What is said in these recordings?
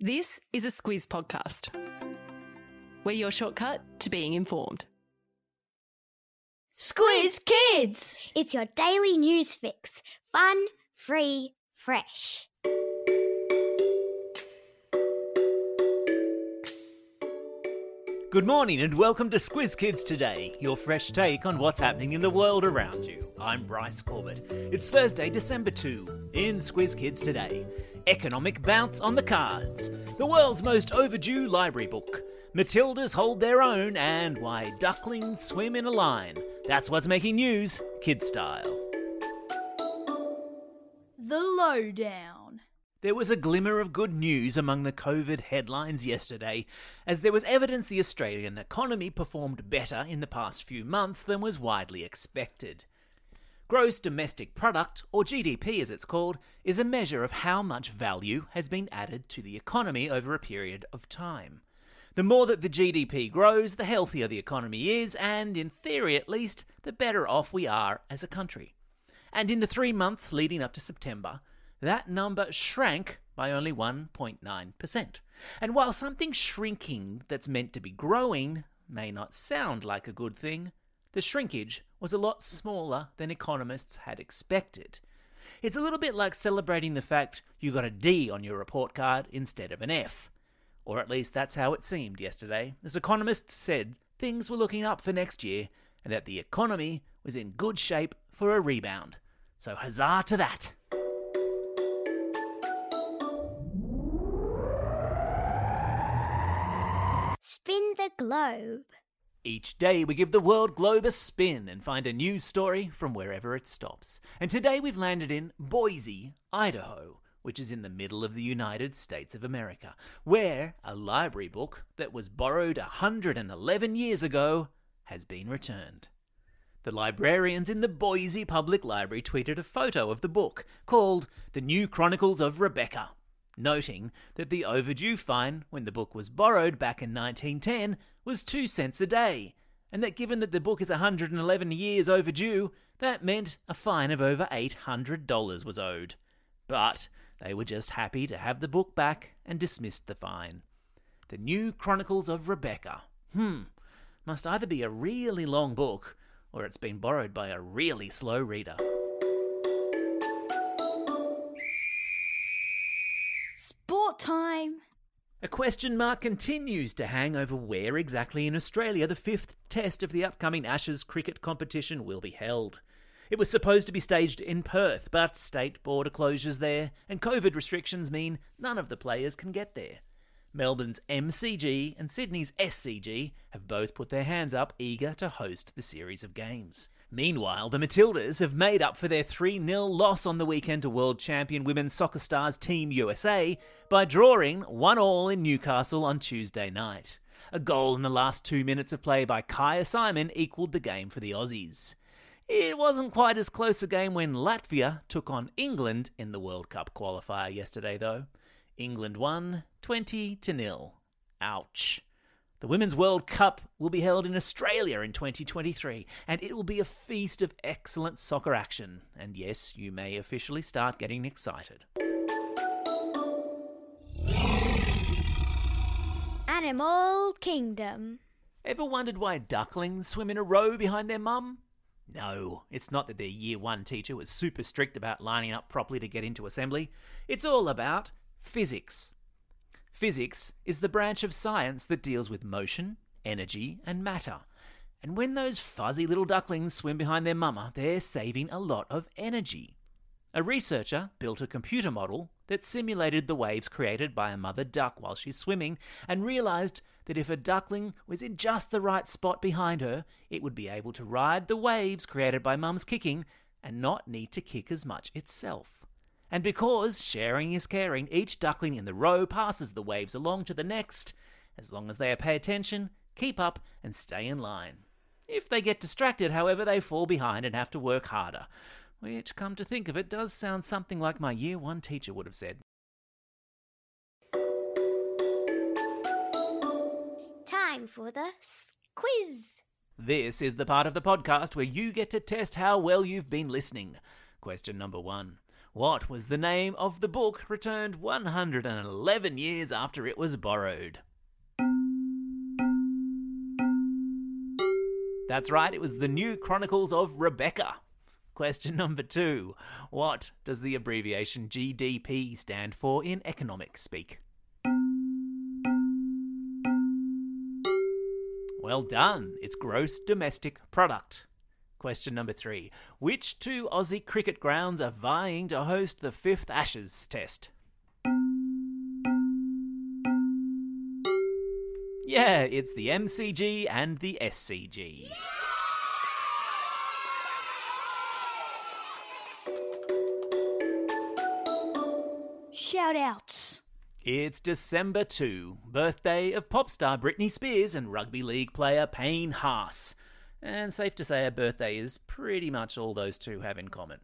This is a Squiz podcast. We're your shortcut to being informed. Squiz Kids! It's your daily news fix. Fun, free, fresh. Good morning and welcome to Squiz Kids Today, your fresh take on what's happening in the world around you. I'm Bryce Corbett. It's Thursday, December 2. In Squiz Kids Today, economic bounce on the cards, the world's most overdue library book, Matildas hold their own, and why ducklings swim in a line. That's what's making news, kid style. The Lowdown. There was a glimmer of good news among the COVID headlines yesterday, as there was evidence the Australian economy performed better in the past few months than was widely expected. Gross Domestic Product, or GDP as it's called, is a measure of how much value has been added to the economy over a period of time. The more that the GDP grows, the healthier the economy is, and in theory at least, the better off we are as a country. And in the three months leading up to September, that number shrank by only 1.9%. And while something shrinking that's meant to be growing may not sound like a good thing, the shrinkage was a lot smaller than economists had expected. It's a little bit like celebrating the fact you got a D on your report card instead of an F. Or at least that's how it seemed yesterday, as economists said things were looking up for next year and that the economy was in good shape for a rebound. So huzzah to that! Spin the globe. Each day we give the world globe a spin and find a news story from wherever it stops. And today we've landed in Boise, Idaho, which is in the middle of the United States of America, where a library book that was borrowed 111 years ago has been returned. The librarians in the Boise Public Library tweeted a photo of the book called The New Chronicles of Rebecca, noting that the overdue fine when the book was borrowed back in 1910 was 2 cents a day, and that given that the book is 111 years overdue, that meant a fine of over $800 was owed. But they were just happy to have the book back and dismissed the fine. The New Chronicles of Rebecca. Hmm, must either be a really long book or it's been borrowed by a really slow reader. Sport time. A question mark continues to hang over where exactly in Australia the fifth test of the upcoming Ashes cricket competition will be held. It was supposed to be staged in Perth, but state border closures there and COVID restrictions mean none of the players can get there. Melbourne's MCG and Sydney's SCG have both put their hands up, eager to host the series of games. Meanwhile, the Matildas have made up for their 3 0 loss on the weekend to world champion women's soccer stars Team USA by drawing 1 all in Newcastle on Tuesday night. A goal in the last two minutes of play by Kyah Simon equalled the game for the Aussies. It wasn't quite as close a game when Latvia took on England in the World Cup qualifier yesterday, though. England won 20 to nil. Ouch. The Women's World Cup will be held in Australia in 2023, and it will be a feast of excellent soccer action. And yes, you may officially start getting excited. Animal Kingdom. Ever wondered why ducklings swim in a row behind their mum? No, it's not that their year one teacher was super strict about lining up properly to get into assembly. It's all about physics. Physics is the branch of science that deals with motion, energy, and matter. And when those fuzzy little ducklings swim behind their mama, they're saving a lot of energy. A researcher built a computer model that simulated the waves created by a mother duck while she's swimming and realized that if a duckling was in just the right spot behind her, it would be able to ride the waves created by mum's kicking and not need to kick as much itself. And because sharing is caring, each duckling in the row passes the waves along to the next. As long as they pay attention, keep up, and stay in line. If they get distracted, however, they fall behind and have to work harder. Which, come to think of it, does sound something like my year one teacher would have said. Time for the quiz. This is the part of the podcast where you get to test how well you've been listening. Question number one What was the name of the book returned 111 years after it was borrowed? That's right, it was the New Chronicles of Rebecca. Question number two What does the abbreviation GDP stand for in economic speak? Well done, it's gross domestic product. Question number three Which two Aussie cricket grounds are vying to host the fifth Ashes test? Yeah, it's the MCG and the SCG. Shout outs. It's December 2, birthday of pop star Britney Spears and rugby league player Payne Haas. And safe to say, a birthday is pretty much all those two have in common.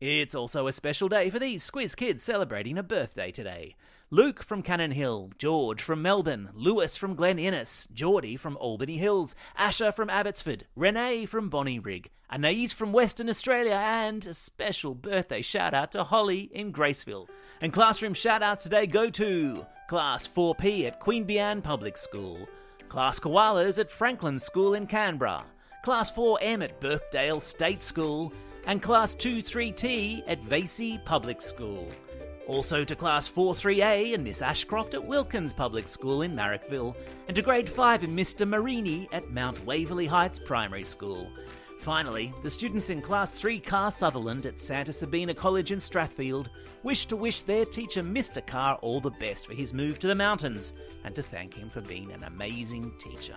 It's also a special day for these Squiz kids celebrating a birthday today. Luke from Cannon Hill, George from Melbourne, Lewis from Glen Innes, Geordie from Albany Hills, Asher from Abbotsford, Renee from Bonnie Bonnyrigg, Anais from Western Australia, and a special birthday shout out to Holly in Graceville. And classroom shout outs today go to Class 4P at Queanbeyan Public School, Class Koalas at Franklin School in Canberra, Class 4M at Birkdale State School, and Class 2-3T at Vasey Public School. Also to Class 4-3A and Miss Ashcroft at Wilkins Public School in Marrickville, and to Grade 5 and Mr. Marini at Mount Waverley Heights Primary School. Finally, the students in Class 3 Carr Sutherland at Santa Sabina College in Strathfield wish to wish their teacher Mr. Carr all the best for his move to the mountains and to thank him for being an amazing teacher.